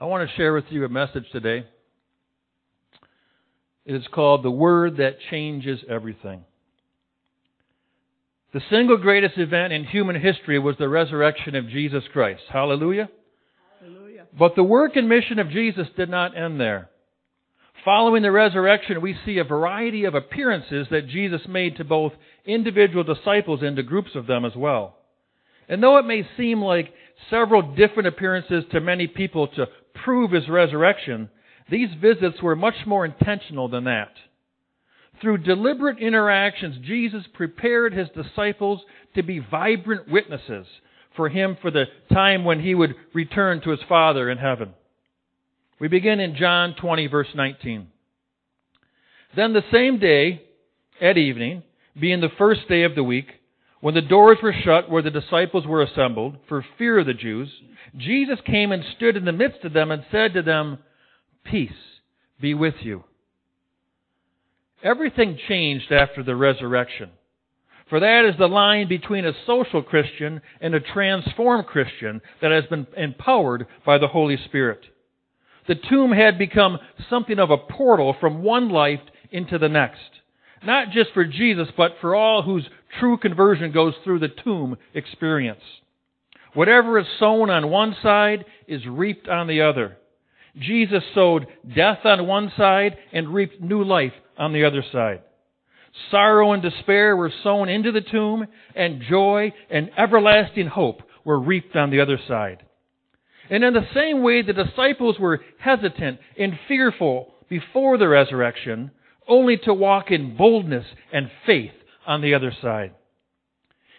I want to share with you a message today. It is called The Word That Changes Everything. The single greatest event in human history was the resurrection of Jesus Christ. Hallelujah. Hallelujah. But the work and mission of Jesus did not end there. Following the resurrection, we see a variety of appearances that Jesus made to both individual disciples and to groups of them as well. And though it may seem like several different appearances to many people to prove his resurrection, these visits were much more intentional than that. Through deliberate interactions, Jesus prepared his disciples to be vibrant witnesses for him for the time when he would return to his Father in heaven. We begin in John 20 verse 19. Then the same day, at evening, being the first day of the week, when the doors were shut where the disciples were assembled, for fear of the Jews, Jesus came and stood in the midst of them and said to them, Peace be with you. Everything changed after the resurrection. For that is the line between a social Christian and a transformed Christian that has been empowered by the Holy Spirit. The tomb had become something of a portal from one life into the next. Not just for Jesus, but for all whose true conversion goes through the tomb experience. Whatever is sown on one side is reaped on the other. Jesus sowed death on one side and reaped new life on the other side. Sorrow and despair were sown into the tomb, and joy and everlasting hope were reaped on the other side. And in the same way, the disciples were hesitant and fearful before the resurrection, only to walk in boldness and faith on the other side.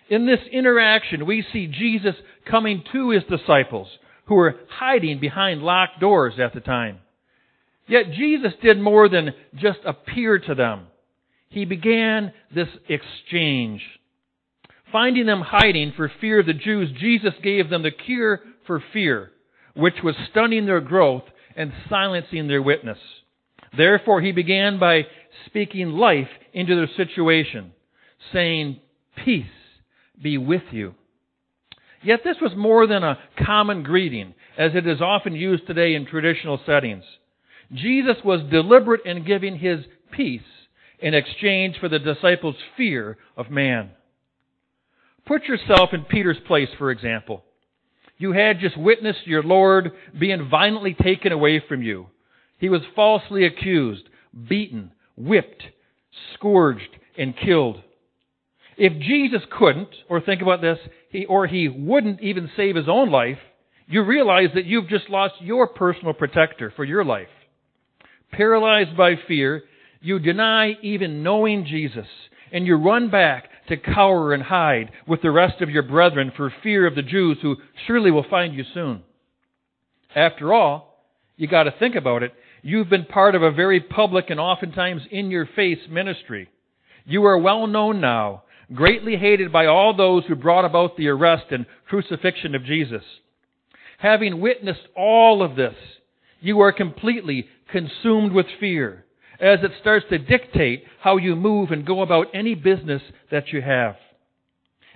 In this interaction, we see Jesus coming to his disciples, who were hiding behind locked doors at the time. Yet Jesus did more than just appear to them. He began this exchange. Finding them hiding for fear of the Jews, Jesus gave them the cure for fear, which was stunning their growth and silencing their witness. Therefore, he began by speaking life into their situation, saying, Peace be with you. Yet this was more than a common greeting, as it is often used today in traditional settings. Jesus was deliberate in giving his peace in exchange for the disciples' fear of man. Put yourself in Peter's place, for example. You had just witnessed your Lord being violently taken away from you. He was falsely accused, beaten, whipped, scourged, and killed. If Jesus couldn't, or think about this, he, or he wouldn't even save his own life, you realize that you've just lost your personal protector for your life. Paralyzed by fear, you deny even knowing Jesus, and you run back to cower and hide with the rest of your brethren for fear of the Jews who surely will find you soon. After all, you gotta think about it. You've been part of a very public and oftentimes in your face ministry. You are well known now, greatly hated by all those who brought about the arrest and crucifixion of Jesus. Having witnessed all of this, you are completely consumed with fear as it starts to dictate how you move and go about any business that you have.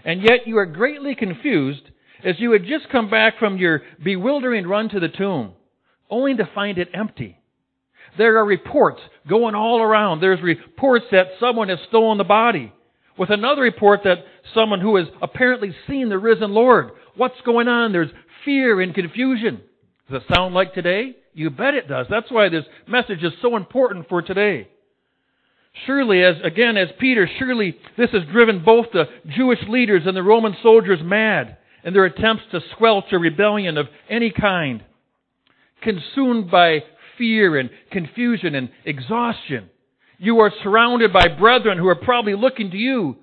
And yet you are greatly confused as you had just come back from your bewildering run to the tomb, only to find it empty. There are reports going all around. There's reports that someone has stolen the body. With another report that someone who has apparently seen the risen Lord. What's going on? There's fear and confusion. Does it sound like today? You bet it does. That's why this message is so important for today. Surely, as again, as Peter, surely this has driven both the Jewish leaders and the Roman soldiers mad in their attempts to squelch a rebellion of any kind. Consumed by fear and confusion and exhaustion. You are surrounded by brethren who are probably looking to you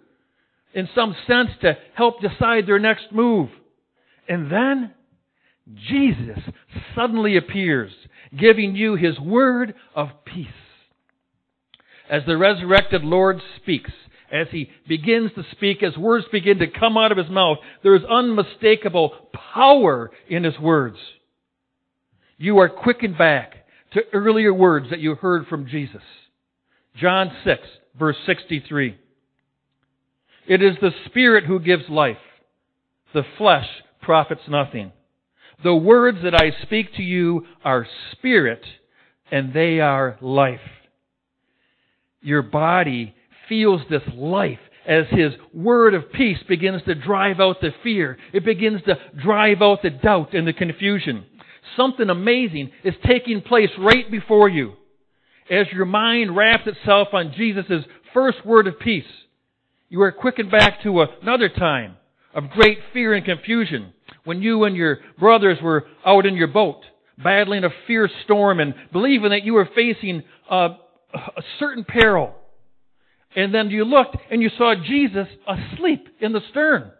in some sense to help decide their next move. And then Jesus suddenly appears, giving you his word of peace. As the resurrected Lord speaks, as he begins to speak, as words begin to come out of his mouth, there is unmistakable power in his words. You are quickened back to earlier words that you heard from Jesus. John 6, verse 63. It is the Spirit who gives life. The flesh profits nothing. The words that I speak to you are spirit and they are life. Your body feels this life as His word of peace begins to drive out the fear. It begins to drive out the doubt and the confusion. Something amazing is taking place right before you. As your mind wraps itself on Jesus' first word of peace, you are quickened back to another time of great fear and confusion when you and your brothers were out in your boat battling a fierce storm and believing that you were facing a, a certain peril. And then you looked and you saw Jesus asleep in the stern.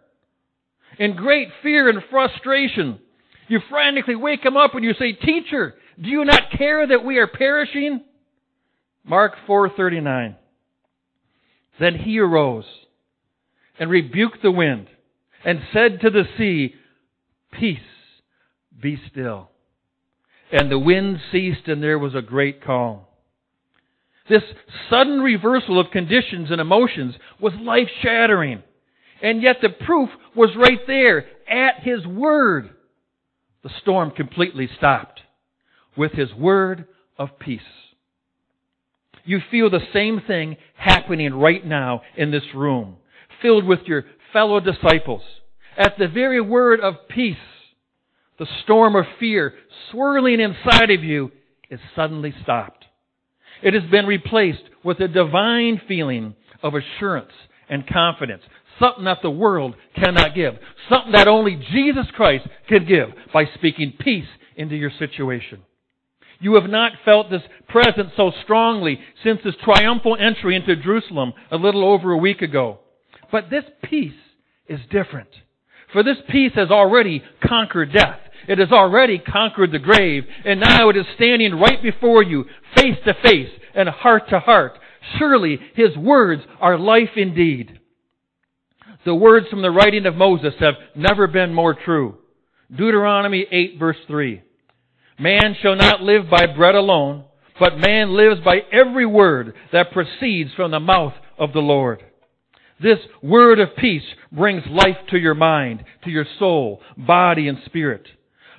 In great fear and frustration, you frantically wake him up and you say, Teacher, do you not care that we are perishing? Mark 4:39. Then he arose and rebuked the wind and said to the sea, Peace, be still. And the wind ceased and there was a great calm. This sudden reversal of conditions and emotions was life shattering. And yet the proof was right there at His Word. The storm completely stopped with His Word of peace. You feel the same thing happening right now in this room, filled with your fellow disciples. At the very word of peace, the storm of fear swirling inside of you is suddenly stopped. It has been replaced with a divine feeling of assurance and confidence. Something that the world cannot give. Something that only Jesus Christ can give by speaking peace into your situation. You have not felt this presence so strongly since his triumphal entry into Jerusalem a little over a week ago. But this peace is different. For this peace has already conquered death. It has already conquered the grave, and now it is standing right before you, face to face and heart to heart. Surely His words are life indeed. The words from the writing of Moses have never been more true. Deuteronomy 8 verse 3. Man shall not live by bread alone, but man lives by every word that proceeds from the mouth of the Lord. This word of peace brings life to your mind, to your soul, body, and spirit.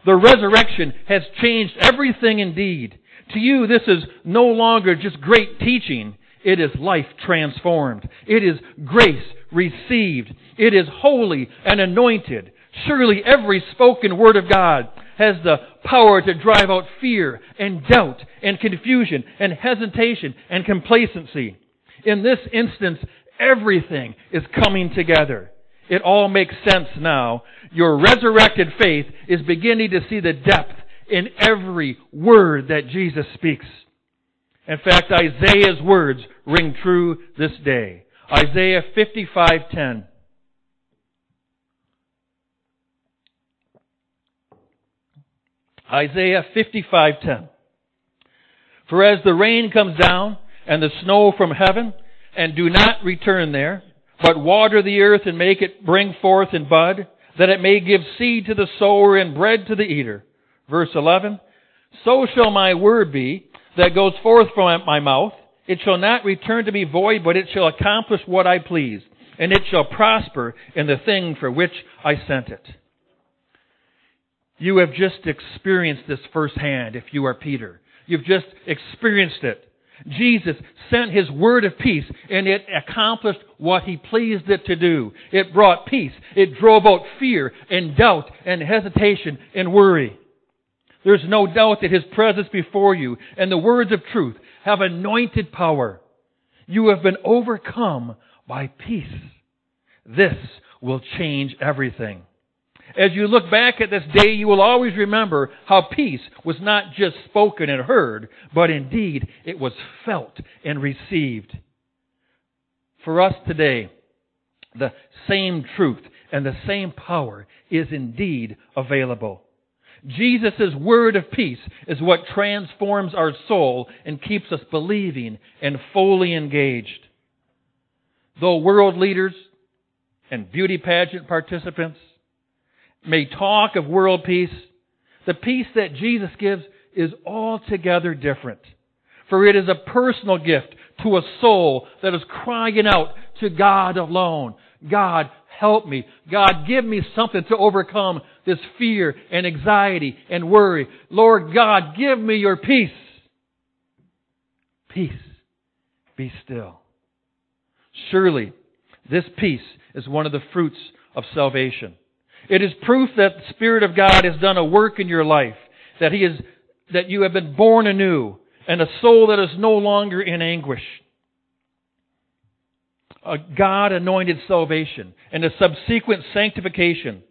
The resurrection has changed everything indeed. To you, this is no longer just great teaching. It is life transformed. It is grace received. It is holy and anointed. Surely every spoken word of God has the power to drive out fear and doubt and confusion and hesitation and complacency. In this instance, everything is coming together. It all makes sense now. Your resurrected faith is beginning to see the depth in every word that Jesus speaks. In fact, Isaiah's words ring true this day. Isaiah 55:10. Isaiah 55:10. For as the rain comes down and the snow from heaven and do not return there, but water the earth and make it bring forth and bud, that it may give seed to the sower and bread to the eater. Verse 11, So shall my word be that goes forth from my mouth. It shall not return to me void, but it shall accomplish what I please, and it shall prosper in the thing for which I sent it. You have just experienced this firsthand if you are Peter. You've just experienced it. Jesus sent His word of peace and it accomplished what He pleased it to do. It brought peace. It drove out fear and doubt and hesitation and worry. There's no doubt that His presence before you and the words of truth have anointed power. You have been overcome by peace. This will change everything. As you look back at this day, you will always remember how peace was not just spoken and heard, but indeed it was felt and received. For us today, the same truth and the same power is indeed available. Jesus' word of peace is what transforms our soul and keeps us believing and fully engaged. Though world leaders and beauty pageant participants may talk of world peace, the peace that Jesus gives is altogether different. For it is a personal gift to a soul that is crying out to God alone. God, help me. God, give me something to overcome this fear and anxiety and worry. Lord God, give me your peace. Peace. Be still. Surely, this peace is one of the fruits of salvation. It is proof that the Spirit of God has done a work in your life, that He is, that you have been born anew, and a soul that is no longer in anguish. A God anointed salvation and a subsequent sanctification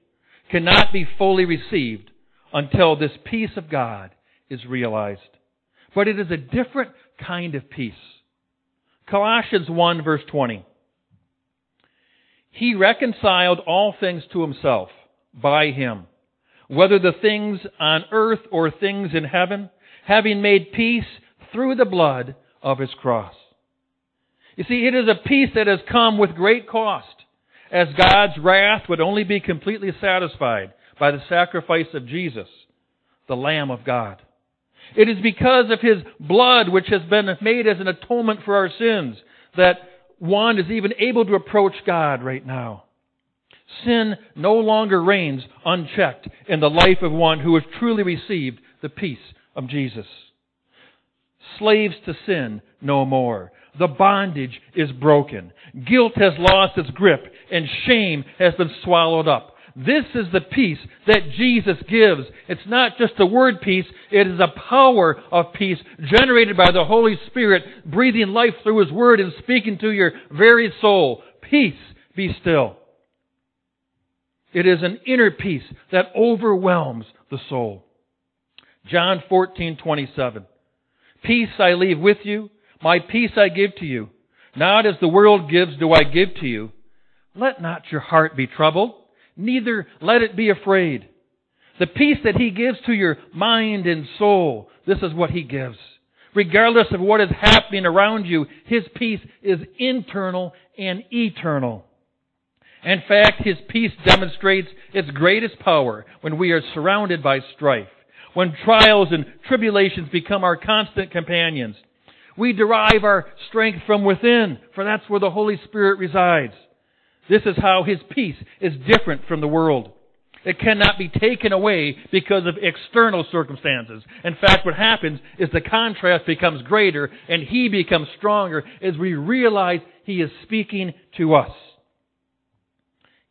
cannot be fully received until this peace of God is realized. But it is a different kind of peace. Colossians 1 verse 20. He reconciled all things to himself by him, whether the things on earth or things in heaven, having made peace through the blood of his cross. You see, it is a peace that has come with great cost, as God's wrath would only be completely satisfied by the sacrifice of Jesus, the Lamb of God. It is because of His blood, which has been made as an atonement for our sins, that one is even able to approach God right now. Sin no longer reigns unchecked in the life of one who has truly received the peace of Jesus. Slaves to sin no more. The bondage is broken. Guilt has lost its grip and shame has been swallowed up. This is the peace that Jesus gives. It's not just a word peace, it is a power of peace generated by the Holy Spirit, breathing life through His Word and speaking to your very soul. Peace, be still. It is an inner peace that overwhelms the soul. John 14:27 Peace I leave with you, my peace I give to you. Not as the world gives do I give to you. Let not your heart be troubled neither let it be afraid. The peace that He gives to your mind and soul, this is what He gives. Regardless of what is happening around you, His peace is internal and eternal. In fact, His peace demonstrates its greatest power when we are surrounded by strife, when trials and tribulations become our constant companions. We derive our strength from within, for that's where the Holy Spirit resides. This is how his peace is different from the world. It cannot be taken away because of external circumstances. In fact, what happens is the contrast becomes greater and he becomes stronger as we realize he is speaking to us.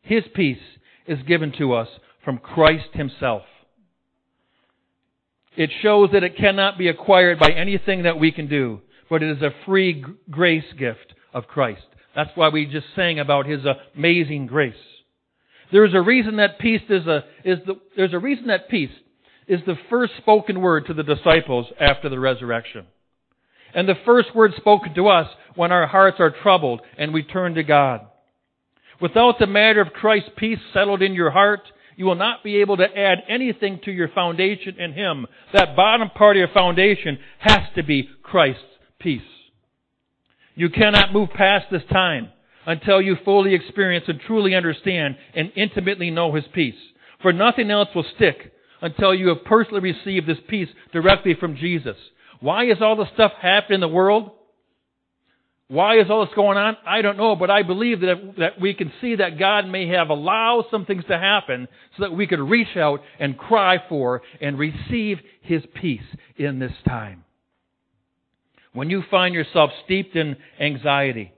His peace is given to us from Christ himself. It shows that it cannot be acquired by anything that we can do, but it is a free grace gift of Christ. That's why we just sang about His amazing grace. There is a reason that peace is a, is the, there's a reason that peace is the first spoken word to the disciples after the resurrection. And the first word spoken to us when our hearts are troubled and we turn to God. Without the matter of Christ's peace settled in your heart, you will not be able to add anything to your foundation in Him. That bottom part of your foundation has to be Christ's peace. You cannot move past this time until you fully experience and truly understand and intimately know His peace. For nothing else will stick until you have personally received this peace directly from Jesus. Why is all this stuff happening in the world? Why is all this going on? I don't know, but I believe that, that we can see that God may have allowed some things to happen so that we could reach out and cry for and receive His peace in this time. When you find yourself steeped in anxiety,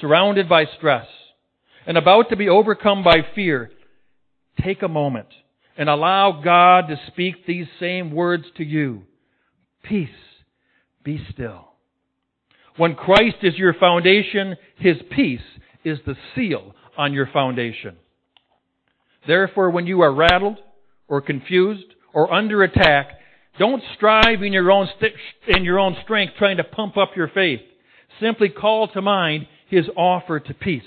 surrounded by stress, and about to be overcome by fear, take a moment and allow God to speak these same words to you. Peace, be still. When Christ is your foundation, His peace is the seal on your foundation. Therefore, when you are rattled or confused or under attack, don't strive in your own st- in your own strength trying to pump up your faith. Simply call to mind his offer to peace.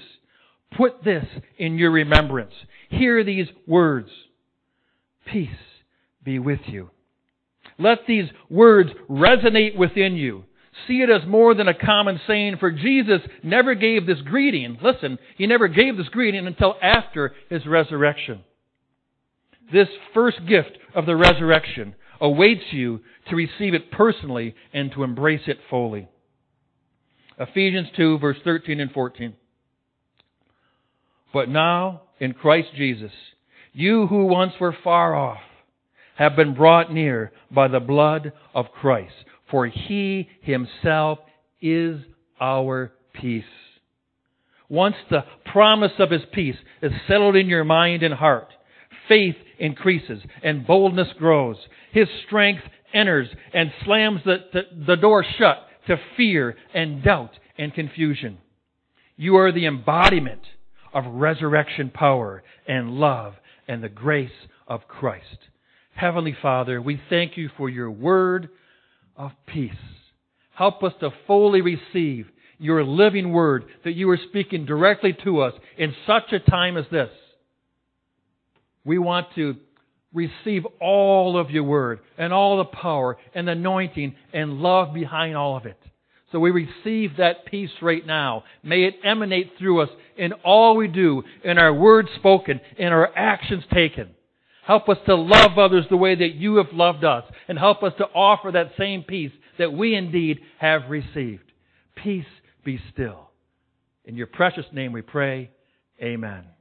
Put this in your remembrance. Hear these words. Peace be with you. Let these words resonate within you. See it as more than a common saying, for Jesus never gave this greeting. Listen, he never gave this greeting until after his resurrection. This first gift of the resurrection awaits you to receive it personally and to embrace it fully. Ephesians 2, verse 13 and 14. But now, in Christ Jesus, you who once were far off have been brought near by the blood of Christ, for he himself is our peace. Once the promise of his peace is settled in your mind and heart, faith increases and boldness grows. His strength enters and slams the, the, the door shut to fear and doubt and confusion. You are the embodiment of resurrection power and love and the grace of Christ. Heavenly Father, we thank you for your word of peace. Help us to fully receive your living word that you are speaking directly to us in such a time as this. We want to receive all of your word and all the power and anointing and love behind all of it. So we receive that peace right now. May it emanate through us in all we do, in our words spoken, in our actions taken. Help us to love others the way that you have loved us, and help us to offer that same peace that we indeed have received. Peace be still. In your precious name we pray. Amen.